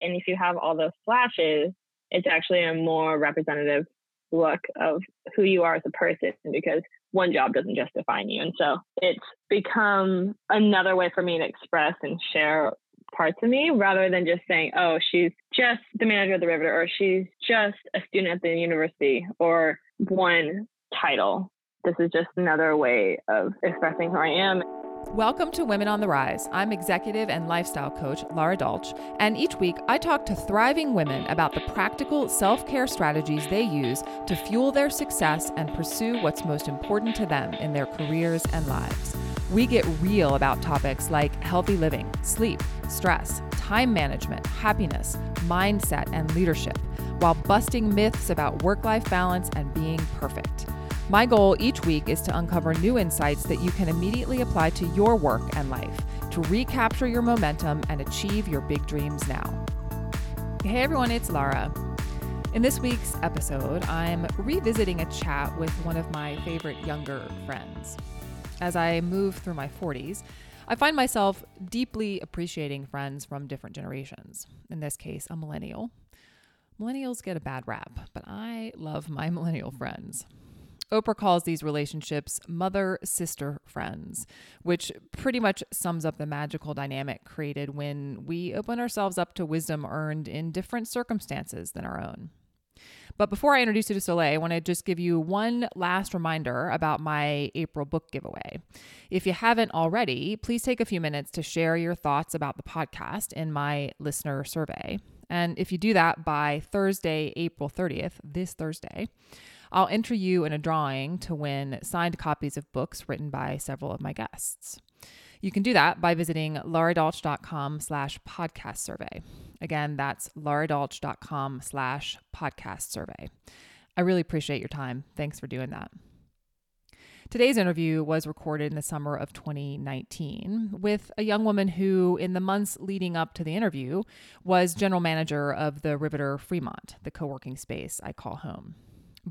And if you have all those flashes, it's actually a more representative look of who you are as a person because one job doesn't just define you. And so it's become another way for me to express and share parts of me rather than just saying, oh, she's just the manager of the Riveter or she's just a student at the university or one title. This is just another way of expressing who I am. Welcome to Women on the Rise. I'm executive and lifestyle coach Lara Dolch, and each week I talk to thriving women about the practical self care strategies they use to fuel their success and pursue what's most important to them in their careers and lives. We get real about topics like healthy living, sleep, stress, time management, happiness, mindset, and leadership, while busting myths about work life balance and being perfect. My goal each week is to uncover new insights that you can immediately apply to your work and life to recapture your momentum and achieve your big dreams now. Hey everyone, it's Lara. In this week's episode, I'm revisiting a chat with one of my favorite younger friends. As I move through my 40s, I find myself deeply appreciating friends from different generations. In this case, a millennial. Millennials get a bad rap, but I love my millennial friends. Oprah calls these relationships mother sister friends, which pretty much sums up the magical dynamic created when we open ourselves up to wisdom earned in different circumstances than our own. But before I introduce you to Soleil, I want to just give you one last reminder about my April book giveaway. If you haven't already, please take a few minutes to share your thoughts about the podcast in my listener survey. And if you do that by Thursday, April 30th, this Thursday, I'll enter you in a drawing to win signed copies of books written by several of my guests. You can do that by visiting laradolch.com slash podcast survey. Again, that's laradolch.com slash podcast survey. I really appreciate your time. Thanks for doing that. Today's interview was recorded in the summer of 2019 with a young woman who, in the months leading up to the interview, was general manager of the Riveter Fremont, the co working space I call home.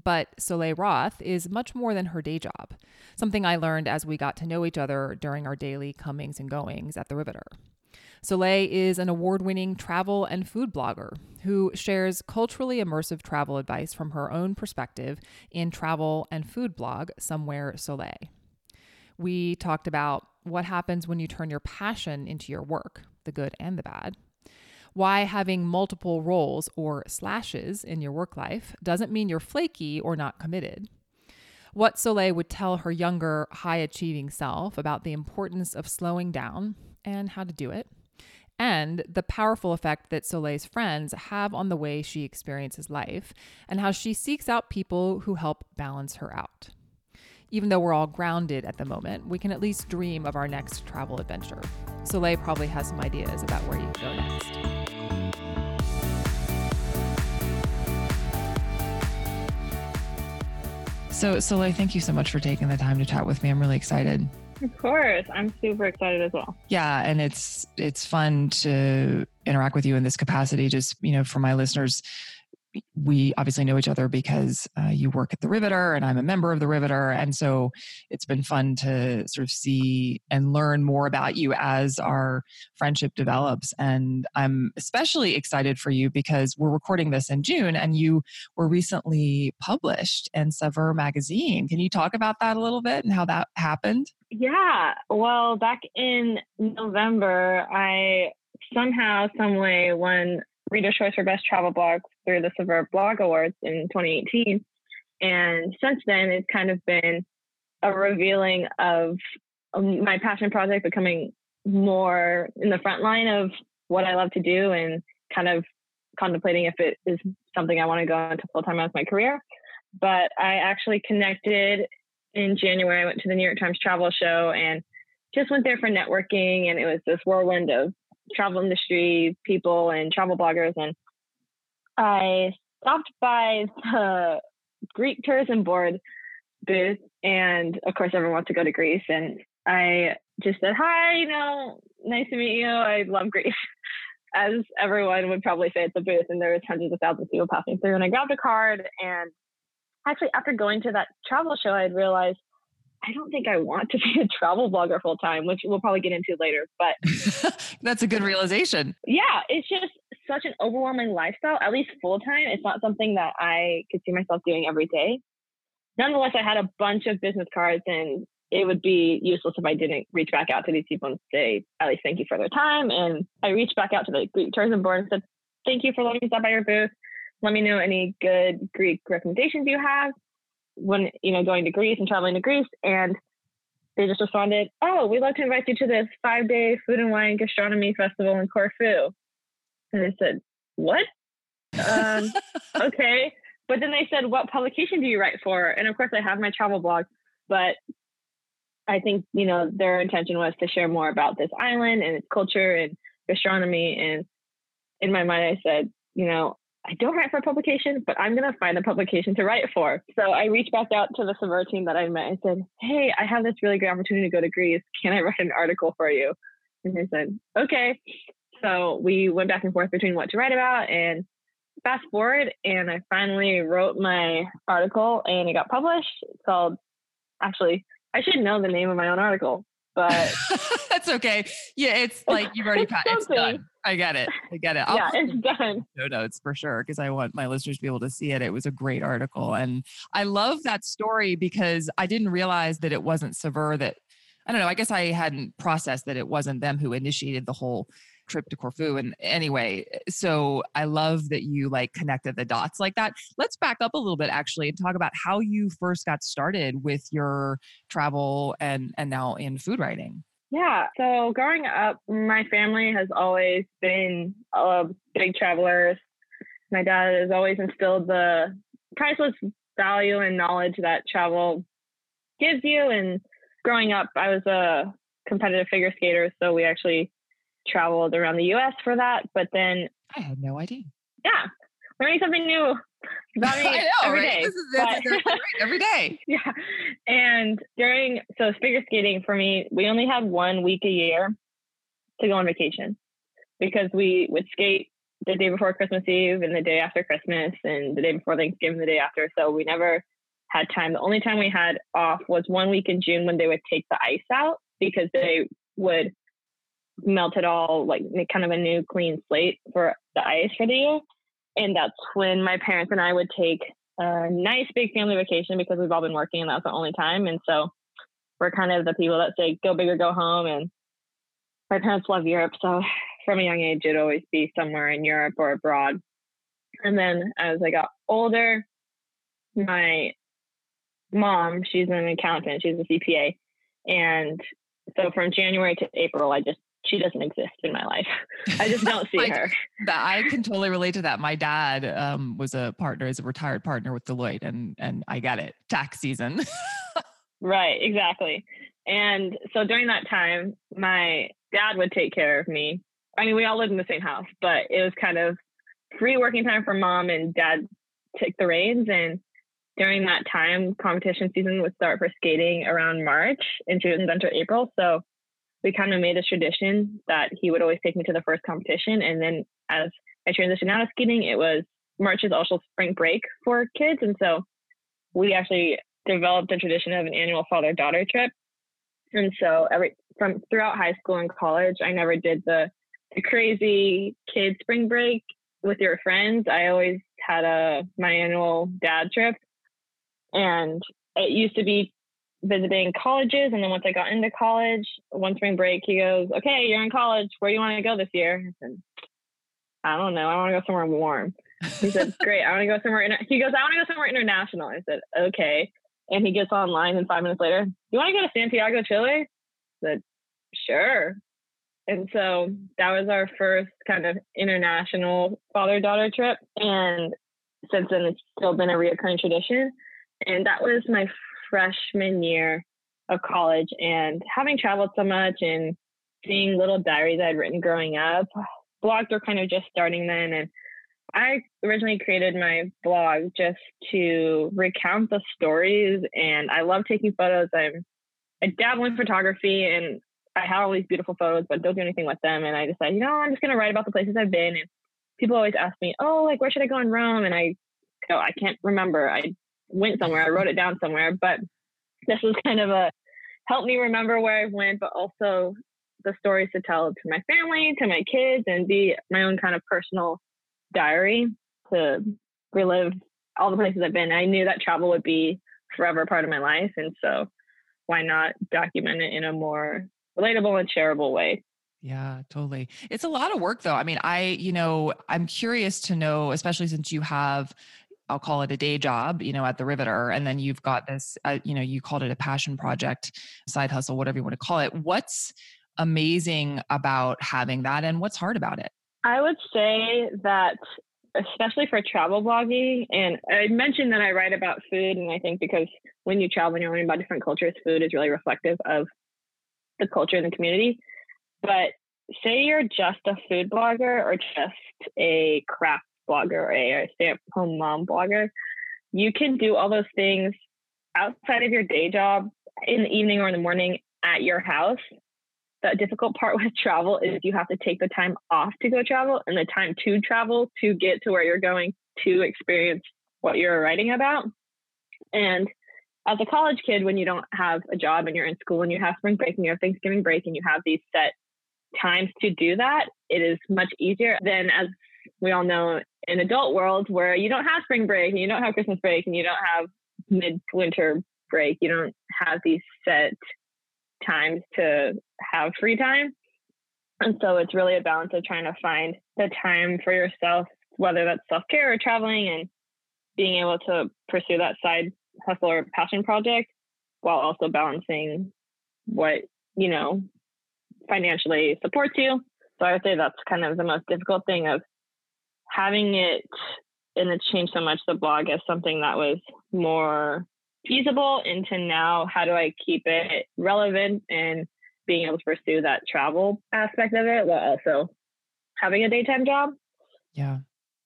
But Soleil Roth is much more than her day job, something I learned as we got to know each other during our daily comings and goings at the Riveter. Soleil is an award winning travel and food blogger who shares culturally immersive travel advice from her own perspective in travel and food blog Somewhere Soleil. We talked about what happens when you turn your passion into your work, the good and the bad why having multiple roles or slashes in your work life doesn't mean you're flaky or not committed. What Soleil would tell her younger, high achieving self about the importance of slowing down and how to do it, and the powerful effect that Soleil's friends have on the way she experiences life, and how she seeks out people who help balance her out. Even though we're all grounded at the moment, we can at least dream of our next travel adventure. Soleil probably has some ideas about where you go next. So, Soleil, thank you so much for taking the time to chat with me. I'm really excited. Of course, I'm super excited as well. Yeah, and it's it's fun to interact with you in this capacity. Just you know, for my listeners, we obviously know each other because uh, you work at the Riveter and I'm a member of the Riveter. And so it's been fun to sort of see and learn more about you as our friendship develops. And I'm especially excited for you because we're recording this in June and you were recently published in Saveur magazine. Can you talk about that a little bit and how that happened? Yeah. Well, back in November, I somehow, some way, won Reader's Choice for Best Travel Blog through the Saveur Blog Awards in 2018. And since then, it's kind of been a revealing of um, my passion project becoming more in the front line of what I love to do and kind of contemplating if it is something I want to go into full time as my career. But I actually connected in January. I went to the New York Times Travel Show and just went there for networking. And it was this whirlwind of travel industry people and travel bloggers. And I stopped by the Greek tourism board booth. And of course, everyone wants to go to Greece. And I just said, Hi, you know, nice to meet you. I love Greece. As everyone would probably say at the booth, and there was hundreds of thousands of people passing through. And I grabbed a card, and actually, after going to that travel show, I had realized I don't think I want to be a travel blogger full time, which we'll probably get into later. But that's a good realization. Yeah, it's just such an overwhelming lifestyle, at least full time. It's not something that I could see myself doing every day. Nonetheless, I had a bunch of business cards and it would be useless if I didn't reach back out to these people and say, at least thank you for their time. And I reached back out to the Greek tourism board and said, thank you for letting me stop by your booth. Let me know any good Greek recommendations you have when, you know, going to Greece and traveling to Greece. And they just responded, oh, we'd love to invite you to this five day food and wine gastronomy festival in Corfu. And I said, what? Um, okay. But then they said, what publication do you write for? And of course, I have my travel blog, but I think, you know, their intention was to share more about this island and its culture and gastronomy. And in my mind, I said, you know, I don't write for a publication, but I'm going to find a publication to write for. So I reached back out to the Saveur team that I met and said, Hey, I have this really great opportunity to go to Greece. Can I write an article for you? And they said, Okay. So we went back and forth between what to write about and fast forward. And I finally wrote my article and it got published. It's called, actually, I should know the name of my own article, but that's okay. Yeah, it's like you've already passed. it's done. I get it. I get it. I'll yeah, it's done. No notes for sure because I want my listeners to be able to see it. It was a great article, and I love that story because I didn't realize that it wasn't Saveur that. I don't know. I guess I hadn't processed that it wasn't them who initiated the whole trip to Corfu. And anyway, so I love that you like connected the dots like that. Let's back up a little bit actually and talk about how you first got started with your travel and and now in food writing. Yeah. So growing up, my family has always been uh, big travelers. My dad has always instilled the priceless value and knowledge that travel gives you. And growing up, I was a competitive figure skater, so we actually traveled around the US for that. But then I had no idea. Yeah. Learning something new about me I know, every right? day. This is, but, right, every day. yeah. And during, so figure skating for me, we only had one week a year to go on vacation because we would skate the day before Christmas Eve and the day after Christmas and the day before Thanksgiving, and the day after. So we never had time. The only time we had off was one week in June when they would take the ice out because they would melt it all, like make kind of a new clean slate for the ice for the year. And that's when my parents and I would take a nice big family vacation because we've all been working and that's the only time. And so we're kind of the people that say, go big or go home. And my parents love Europe. So from a young age, it'd always be somewhere in Europe or abroad. And then as I got older, my mom, she's an accountant, she's a CPA. And so from January to April, I just she doesn't exist in my life. I just don't see her. That, I can totally relate to that. My dad um, was a partner, is a retired partner with Deloitte, and and I get it. Tax season. right, exactly. And so during that time, my dad would take care of me. I mean, we all lived in the same house, but it was kind of free working time for mom, and dad took the reins. And during that time, competition season would start for skating around March, and she was enter April. So we kind of made a tradition that he would always take me to the first competition. And then as I transitioned out of skating, it was March is also spring break for kids. And so we actually developed a tradition of an annual father daughter trip. And so every from throughout high school and college, I never did the, the crazy kid spring break with your friends. I always had a my annual dad trip. And it used to be visiting colleges. And then once I got into college, one spring break, he goes, Okay, you're in college. Where do you want to go this year? I said, I don't know. I want to go somewhere warm. He said, Great. I want to go somewhere. Inter-. He goes, I want to go somewhere international. I said, Okay. And he gets online, and five minutes later, You want to go to Santiago, Chile? I said, Sure. And so that was our first kind of international father daughter trip. And since then, it's still been a reoccurring tradition. And that was my freshman year of college and having traveled so much and seeing little diaries I'd written growing up, blogs were kind of just starting then. And I originally created my blog just to recount the stories. And I love taking photos. I'm I dabble in photography and I have all these beautiful photos, but don't do anything with them. And I decided, you know, I'm just going to write about the places I've been. And people always ask me, oh, like, where should I go in Rome? And I go, I can't remember. I went somewhere. I wrote it down somewhere, but this was kind of a help me remember where I went, but also the stories to tell to my family, to my kids, and be my own kind of personal diary to relive all the places I've been. I knew that travel would be forever part of my life. And so why not document it in a more relatable and shareable way? Yeah, totally. It's a lot of work though. I mean, I, you know, I'm curious to know, especially since you have I'll call it a day job, you know, at the Riveter, and then you've got this, uh, you know, you called it a passion project, side hustle, whatever you want to call it. What's amazing about having that, and what's hard about it? I would say that, especially for travel blogging, and I mentioned that I write about food, and I think because when you travel and you're learning about different cultures, food is really reflective of the culture and the community. But say you're just a food blogger or just a craft blogger or a stay at home mom blogger, you can do all those things outside of your day job in the evening or in the morning at your house. The difficult part with travel is you have to take the time off to go travel and the time to travel to get to where you're going to experience what you're writing about. And as a college kid, when you don't have a job and you're in school and you have spring break and you have Thanksgiving break and you have these set times to do that, it is much easier than as we all know in adult world where you don't have spring break and you don't have Christmas break and you don't have midwinter break. You don't have these set times to have free time. And so it's really a balance of trying to find the time for yourself, whether that's self care or traveling, and being able to pursue that side hustle or passion project while also balancing what, you know, financially supports you. So I would say that's kind of the most difficult thing of having it and it's changed so much the blog as something that was more feasible into now how do I keep it relevant and being able to pursue that travel aspect of it while also having a daytime job. Yeah.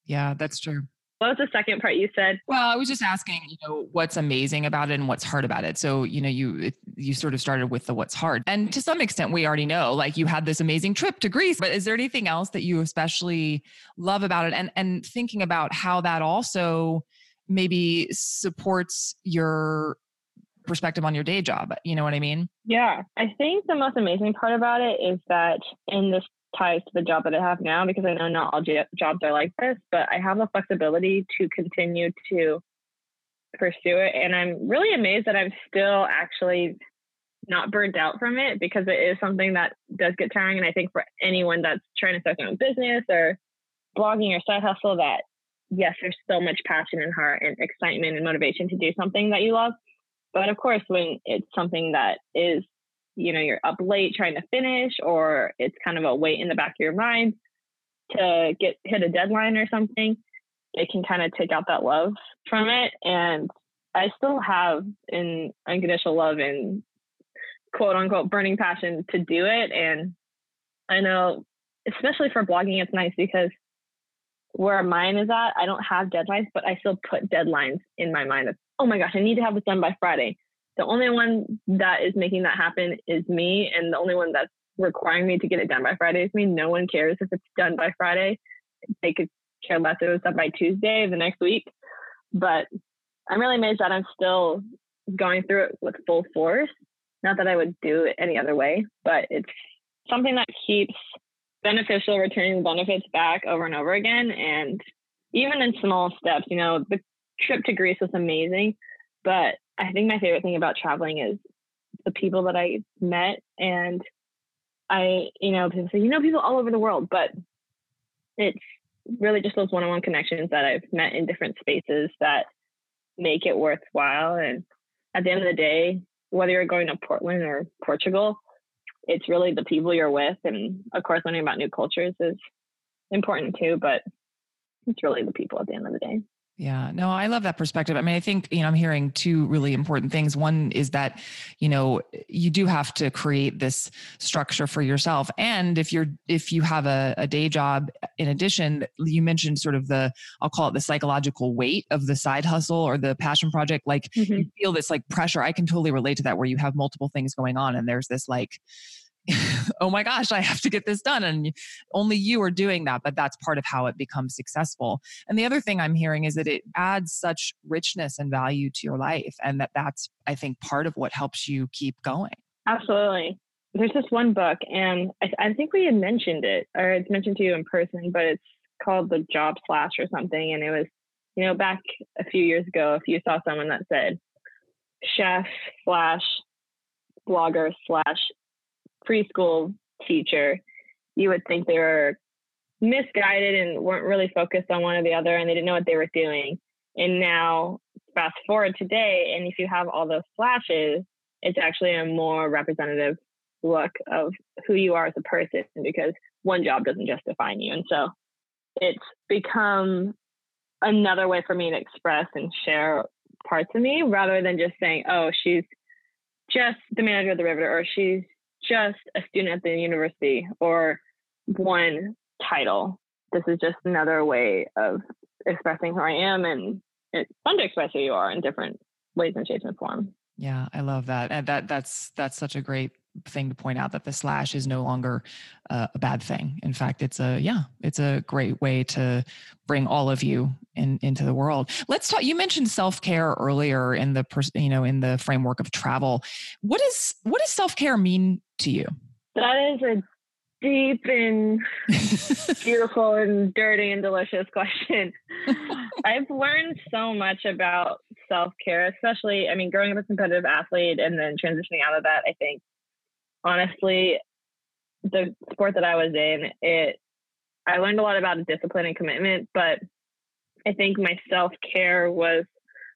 Yeah, that's true. What was the second part you said? Well, I was just asking, you know, what's amazing about it and what's hard about it. So, you know, you you sort of started with the what's hard. And to some extent we already know, like you had this amazing trip to Greece, but is there anything else that you especially love about it and and thinking about how that also maybe supports your perspective on your day job. You know what I mean? Yeah. I think the most amazing part about it is that in this ties to the job that I have now because I know not all jobs are like this, but I have the flexibility to continue to pursue it. And I'm really amazed that I'm still actually not burned out from it because it is something that does get tiring. And I think for anyone that's trying to start their own business or blogging or side hustle, that yes, there's so much passion and heart and excitement and motivation to do something that you love. But of course, when it's something that is you know you're up late trying to finish or it's kind of a weight in the back of your mind to get hit a deadline or something it can kind of take out that love from it. And i still have an unconditional love and quote unquote burning passion to do it. And i know especially for blogging it's nice because where mine is at i don't have deadlines but i still put deadlines in my mind of oh my gosh i need to have this done by friday the only one that is making that happen is me, and the only one that's requiring me to get it done by Friday is me. No one cares if it's done by Friday. They could care less if it was done by Tuesday the next week. But I'm really amazed that I'm still going through it with full force. Not that I would do it any other way, but it's something that keeps beneficial returning benefits back over and over again. And even in small steps, you know, the trip to Greece was amazing, but I think my favorite thing about traveling is the people that I met. And I, you know, people say, you know, people all over the world, but it's really just those one on one connections that I've met in different spaces that make it worthwhile. And at the end of the day, whether you're going to Portland or Portugal, it's really the people you're with. And of course, learning about new cultures is important too, but it's really the people at the end of the day. Yeah, no, I love that perspective. I mean, I think, you know, I'm hearing two really important things. One is that, you know, you do have to create this structure for yourself. And if you're, if you have a, a day job, in addition, you mentioned sort of the, I'll call it the psychological weight of the side hustle or the passion project. Like mm-hmm. you feel this like pressure. I can totally relate to that where you have multiple things going on and there's this like, oh my gosh, I have to get this done. And only you are doing that, but that's part of how it becomes successful. And the other thing I'm hearing is that it adds such richness and value to your life. And that that's, I think, part of what helps you keep going. Absolutely. there's this one book, and I, I think we had mentioned it, or it's mentioned to you in person, but it's called The Job Slash or something. And it was, you know, back a few years ago, if you saw someone that said chef slash blogger slash preschool teacher, you would think they were misguided and weren't really focused on one or the other and they didn't know what they were doing. And now, fast forward today, and if you have all those flashes, it's actually a more representative look of who you are as a person because one job doesn't just define you. And so it's become another way for me to express and share parts of me rather than just saying, oh, she's just the manager of the Riveter or she's just a student at the university or one title. This is just another way of expressing who I am and it's fun to express who you are in different ways and shapes and forms. Yeah, I love that. And that that's that's such a great thing to point out that the slash is no longer uh, a bad thing. In fact, it's a yeah, it's a great way to bring all of you in, into the world. Let's talk. You mentioned self care earlier in the you know in the framework of travel. What is what does self care mean to you? That is a deep and beautiful and dirty and delicious question. I've learned so much about self care, especially, I mean, growing up as a competitive athlete and then transitioning out of that, I think honestly, the sport that I was in, it I learned a lot about discipline and commitment, but I think my self care was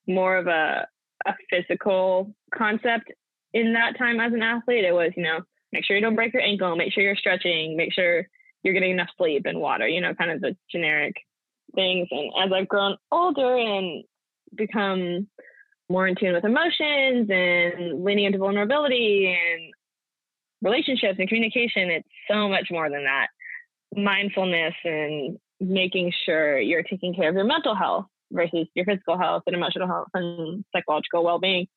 more of a a physical concept in that time as an athlete. It was, you know, make sure you don't break your ankle, make sure you're stretching, make sure you're getting enough sleep and water, you know, kind of the generic things. And as I've grown older and become more in tune with emotions and leaning into vulnerability and relationships and communication, it's so much more than that. Mindfulness and making sure you're taking care of your mental health versus your physical health and emotional health and psychological well being.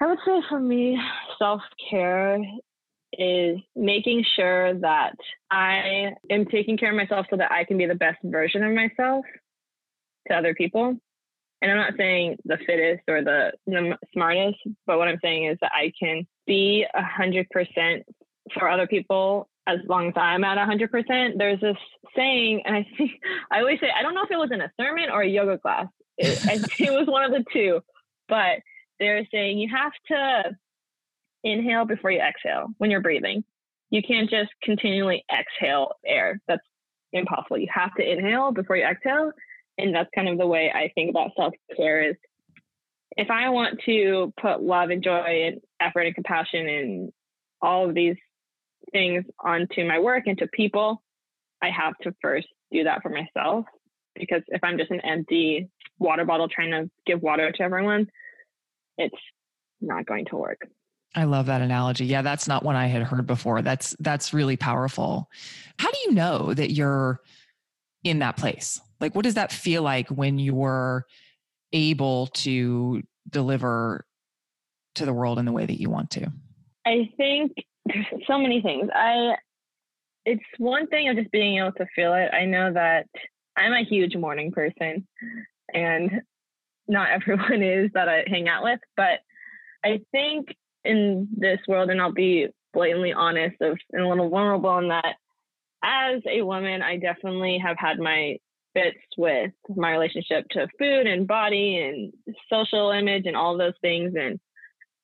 I would say for me, self care is making sure that I am taking care of myself so that I can be the best version of myself to other people. And I'm not saying the fittest or the, the smartest, but what I'm saying is that I can be a hundred percent for other people as long as I'm at a hundred percent. There's this saying, and I think I always say I don't know if it was in a sermon or a yoga class. It, it was one of the two, but they're saying you have to inhale before you exhale when you're breathing. You can't just continually exhale air. That's impossible. You have to inhale before you exhale. And that's kind of the way I think about self care is if I want to put love and joy and effort and compassion and all of these things onto my work and to people, I have to first do that for myself. Because if I'm just an empty water bottle trying to give water to everyone, it's not going to work. I love that analogy. Yeah, that's not one I had heard before. That's that's really powerful. How do you know that you're in that place? Like what does that feel like when you're able to deliver to the world in the way that you want to? I think there's so many things. I it's one thing of just being able to feel it. I know that I'm a huge morning person and not everyone is that I hang out with, but I think in this world, and I'll be blatantly honest of and a little vulnerable in that as a woman, I definitely have had my fits with my relationship to food and body and social image and all those things. And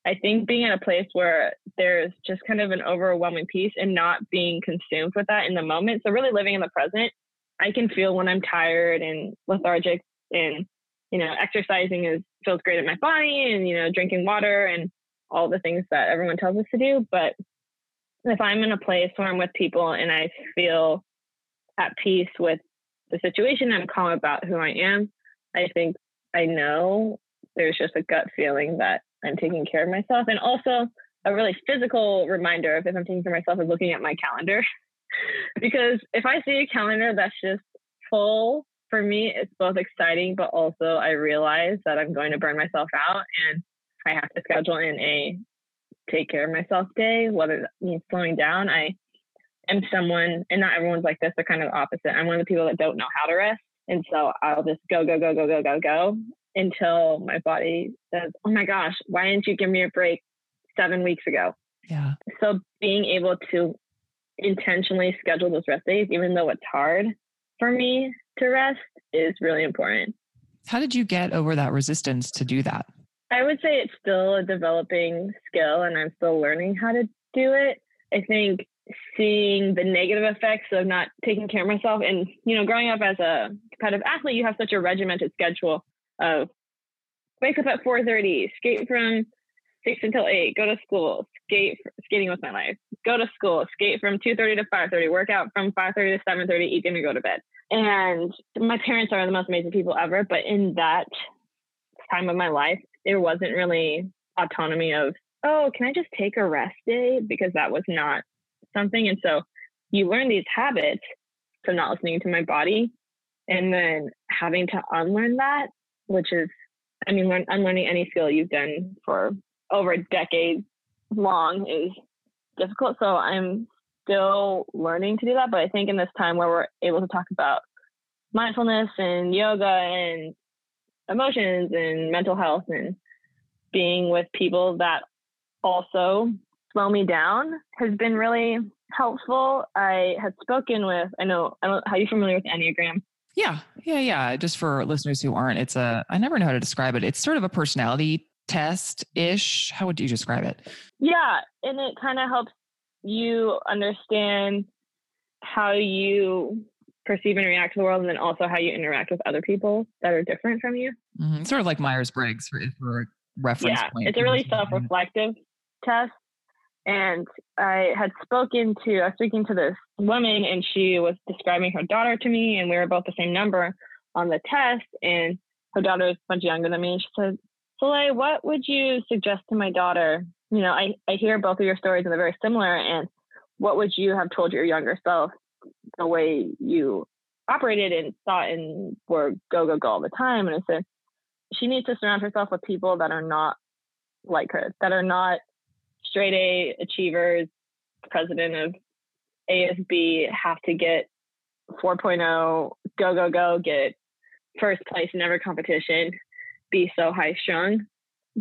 I think being in a place where there's just kind of an overwhelming peace and not being consumed with that in the moment. So really living in the present, I can feel when I'm tired and lethargic and, you know, exercising is feels great in my body and, you know, drinking water and all the things that everyone tells us to do. But if I'm in a place where I'm with people and I feel at peace with the situation, I'm calm about who I am, I think I know there's just a gut feeling that I'm taking care of myself. And also a really physical reminder of if I'm taking care of myself is looking at my calendar. because if I see a calendar that's just full, for me, it's both exciting, but also I realize that I'm going to burn myself out. And I have to schedule in a take care of myself day, whether that means slowing down. I am someone, and not everyone's like this, they're kind of the opposite. I'm one of the people that don't know how to rest. And so I'll just go, go, go, go, go, go, go until my body says, Oh my gosh, why didn't you give me a break seven weeks ago? Yeah. So being able to intentionally schedule those rest days, even though it's hard for me to rest, is really important. How did you get over that resistance to do that? I would say it's still a developing skill and I'm still learning how to do it. I think seeing the negative effects of not taking care of myself and you know growing up as a competitive athlete you have such a regimented schedule of wake up at 4.30 skate from 6 until 8 go to school skate skating with my life. Go to school skate from 2.30 to 5.30 work out from 5.30 to 7.30 eat dinner go to bed. And my parents are the most amazing people ever but in that time of my life there wasn't really autonomy of oh can i just take a rest day? because that was not something. And so you learn these habits from not listening to my body and then having to unlearn that, which is, I mean, learn, unlearning any skill you've done for over a decade long is difficult. So I'm still learning to do that. But I think in this time where we're able to talk about mindfulness and yoga and emotions and mental health and being with people that also slow me down has been really helpful. I had spoken with, I know, I don't, how you familiar with Enneagram? Yeah, yeah, yeah. Just for listeners who aren't, it's a, I never know how to describe it. It's sort of a personality test ish. How would you describe it? Yeah, and it kind of helps you understand how you perceive and react to the world, and then also how you interact with other people that are different from you. Mm-hmm. Sort of like Myers Briggs for, for reference yeah, point. It's a really self reflective test. And I had spoken to, I was speaking to this woman and she was describing her daughter to me and we were both the same number on the test and her daughter is much younger than me. And she said, What would you suggest to my daughter? You know, I, I hear both of your stories and they're very similar. And what would you have told your younger self the way you operated and thought and were go, go, go all the time? And I said, she needs to surround herself with people that are not like her, that are not straight A achievers, president of ASB, have to get 4.0, go, go, go, get first place in every competition, be so high strung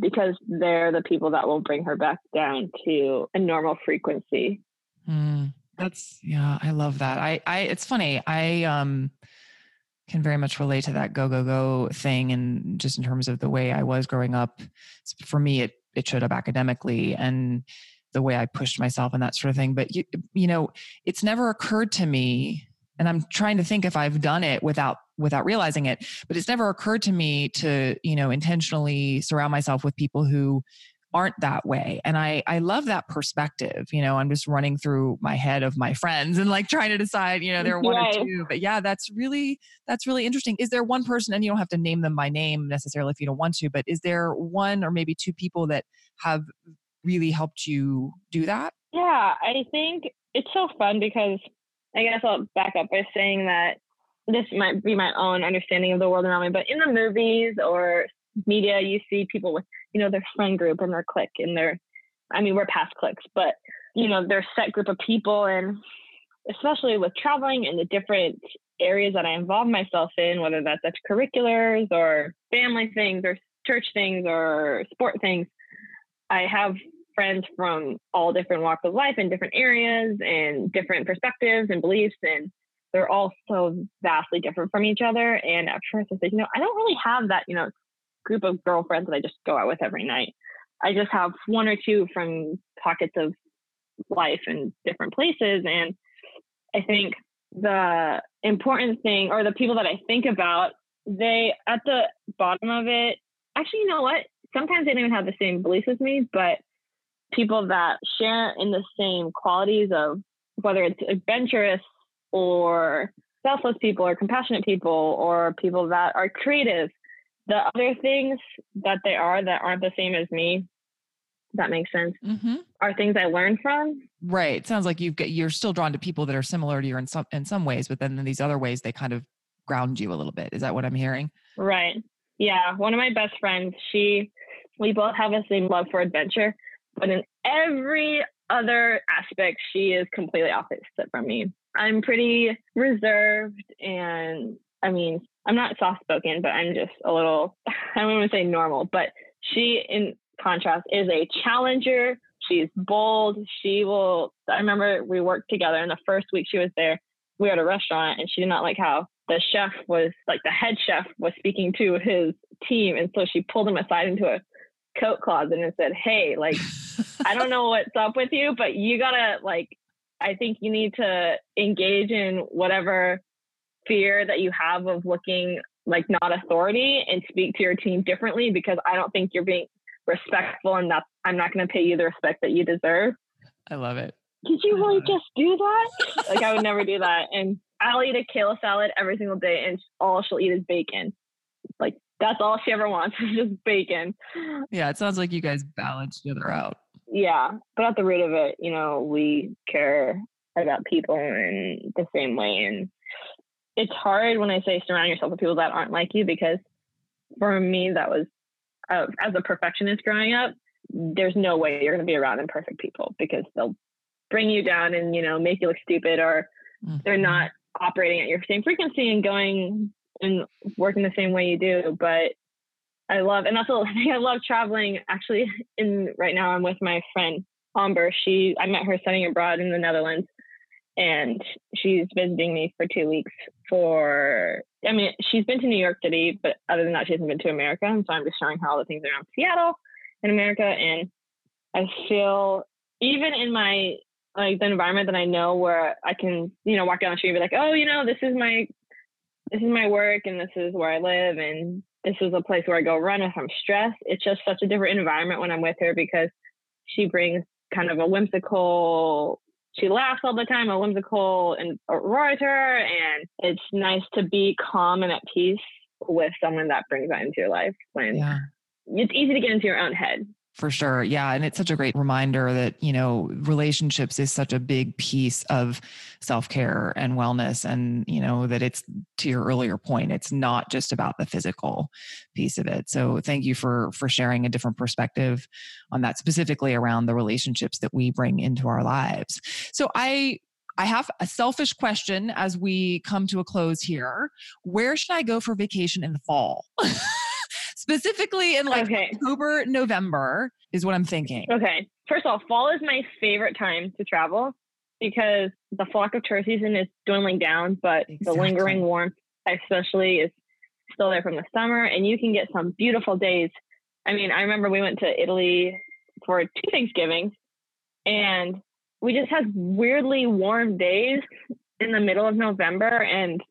because they're the people that will bring her back down to a normal frequency. Mm, that's yeah, I love that. I I it's funny. I um can very much relate to that go go go thing and just in terms of the way I was growing up. For me it it showed up academically and the way I pushed myself and that sort of thing. But you, you know, it's never occurred to me, and I'm trying to think if I've done it without without realizing it. But it's never occurred to me to you know intentionally surround myself with people who aren't that way. And i i love that perspective you know i'm just running through my head of my friends and like trying to decide you know there are one or two but yeah that's really that's really interesting. Is there one person and you don't have to name them by name necessarily if you don't want to but is there one or maybe two people that have really helped you do that? Yeah i think it's so fun because i guess i'll back up by saying that this might be my own understanding of the world around me but in the movies or media you see people with you know, their friend group and their clique and their, I mean, we're past cliques, but, you know, their set group of people. And especially with traveling and the different areas that I involve myself in, whether that's extracurriculars or family things or church things or sport things, I have friends from all different walks of life and different areas and different perspectives and beliefs and they're all so vastly different from each other. And at first I said, you know, I don't really have that, you know, group of girlfriends that I just go out with every night. I just have one or two from pockets of life in different places. And I think the important thing, or the people that I think about, they at the bottom of it, actually, you know what? Sometimes they don't even have the same beliefs as me, but people that share in the same qualities of whether it's adventurous or selfless people or compassionate people or people that are creative the other things that they are that aren't the same as me that makes sense mm-hmm. are things i learned from. Right. It sounds like you've got you're still drawn to people that are similar to you in some in some ways but then in these other ways they kind of ground you a little bit. Is that what i'm hearing? Right. Yeah. One of my best friends she we both have the same love for adventure but in every other aspect she is completely opposite from me i'm pretty reserved and i mean I'm not soft spoken, but I'm just a little, I to say normal, but she, in contrast, is a challenger. She's bold. She will. I remember we worked together, and the first week she was there, we were at a restaurant, and she did not like how the chef was like the head chef was speaking to his team, and so she pulled him aside into a coat closet and said, "Hey, like, I don't know what's up with you, but you gotta like, I think you need to engage in whatever fear that you have of looking like not authority and speak to your team differently because I don't think you're being respectful and that I'm not going to pay you the respect that you deserve. I love it. Did you really just do that? like I would never do that. And I'll eat a kale salad every single day and all she'll eat is bacon. Like that's all she ever wants is just bacon. Yeah, it sounds like you guys balance each other out. Yeah. But at the root of it, you know, we care about people in the same way. And it's hard when I say surround yourself with people that aren't like you because for me, that was uh, as a perfectionist growing up, there's no way you're going to be around imperfect people because they'll bring you down and you know make you look stupid or mm-hmm. they're not operating at your same frequency and going and working the same way you do but i love and that's the thing i love traveling. Actually in right now i'm with my friend amber. She i met her studying abroad in the netherlands and she's visiting me for two weeks for i mean she's been to new york city but other than that she hasn't been to america and so i'm just showing her all the things around seattle in america and i feel even in my like the environment that i know where i can you know walk down the street and be like oh you know this is my this is my work and this is where i live and this is a place where i go run if i'm stressed it's just such a different environment when i'm with her because she brings kind of a whimsical she laughs all the time, a whimsical and orator, and it's nice to be calm and at peace with someone that brings that into your life when yeah. it's easy to get into your own head for sure. Yeah. And it's such a great reminder that, you know, relationships is such a big piece of self care and wellness. And, you know, that it's to your earlier point, it's not just about the physical piece of it. So thank you for, for sharing a different perspective on that, specifically around the relationships that we bring into our lives. So I, I have a selfish question as we come to a close here. Where should I go for vacation in the fall? specifically in like okay. October, November is what I'm thinking. Okay. First of all, fall is my favorite time to travel because the flock of tourist season is dwindling down, but exactly. the lingering warmth, especially, is still there from the summer, and you can get some beautiful days. I mean, I remember we went to Italy for two Thanksgivings, and we just had weirdly warm days in the middle of November, and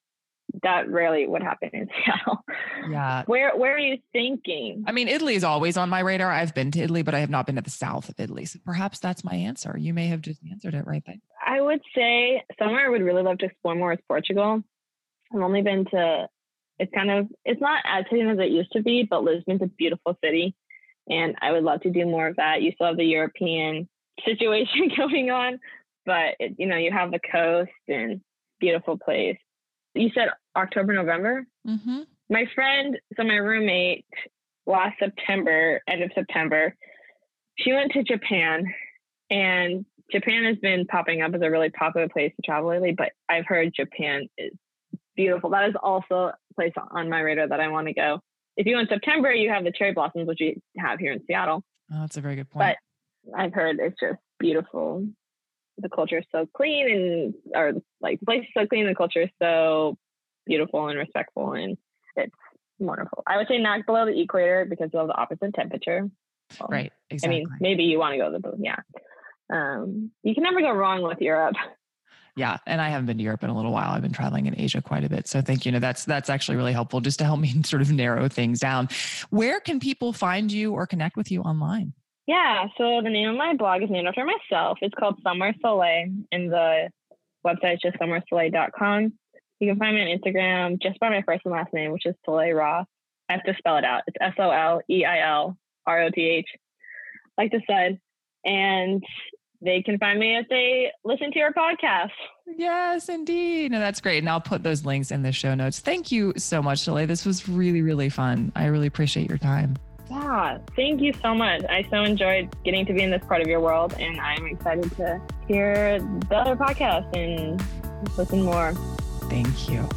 that rarely would happen in Seattle. Yeah. Where where are you thinking? I mean, Italy is always on my radar. I've been to Italy, but I have not been to the south of Italy. So perhaps that's my answer. You may have just answered it right then. I would say somewhere I would really love to explore more is Portugal. I've only been to it's kind of it's not as hidden as it used to be, but Lisbon's a beautiful city. And I would love to do more of that. You still have the European situation going on, but it, you know, you have the coast and beautiful place you said October, November. Mm-hmm. My friend, so my roommate, last September, end of September, she went to Japan, and Japan has been popping up as a really popular place to travel lately. But I've heard Japan is beautiful. That is also a place on my radar that I want to go. If you go in September, you have the cherry blossoms, which we have here in Seattle. Oh, that's a very good point. But I've heard it's just beautiful the culture is so clean and or like the place is so clean, the culture is so beautiful and respectful and it's wonderful. I would say not below the equator because you have the opposite temperature. So, right. Exactly. I mean, maybe you want to go to the yeah. Um, you can never go wrong with Europe. Yeah, and I haven't been to Europe in a little while. I've been traveling in Asia quite a bit, so thank you know that's that's actually really helpful just to help me sort of narrow things down. Where can people find you or connect with you online? Yeah, so the name of my blog is named after myself. It's called Somewhere Soleil, and the website is just somewheresoleil.com. You can find me on Instagram just by my first and last name, which is Soleil Roth. I have to spell it out. It's S O L E I L R O T H, like the said. And they can find me if they listen to your podcast. Yes, indeed. No, that's great. And I'll put those links in the show notes. Thank you so much, Soleil. This was really, really fun. I really appreciate your time. Yeah, thank you so much. I so enjoyed getting to be in this part of your world, and I'm excited to hear the other podcast and listen more. Thank you.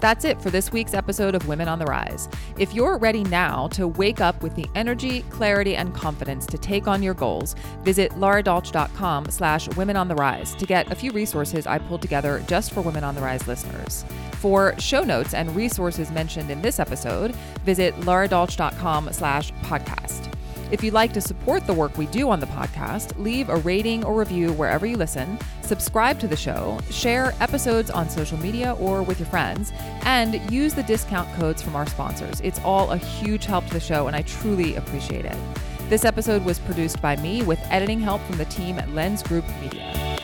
That's it for this week's episode of Women on the Rise. If you're ready now to wake up with the energy, clarity, and confidence to take on your goals, visit laradolch.com slash women on the rise to get a few resources I pulled together just for Women on the Rise listeners. For show notes and resources mentioned in this episode, visit laradolch.com slash podcast. If you'd like to support the work we do on the podcast, leave a rating or review wherever you listen, subscribe to the show, share episodes on social media or with your friends, and use the discount codes from our sponsors. It's all a huge help to the show, and I truly appreciate it. This episode was produced by me with editing help from the team at Lens Group Media.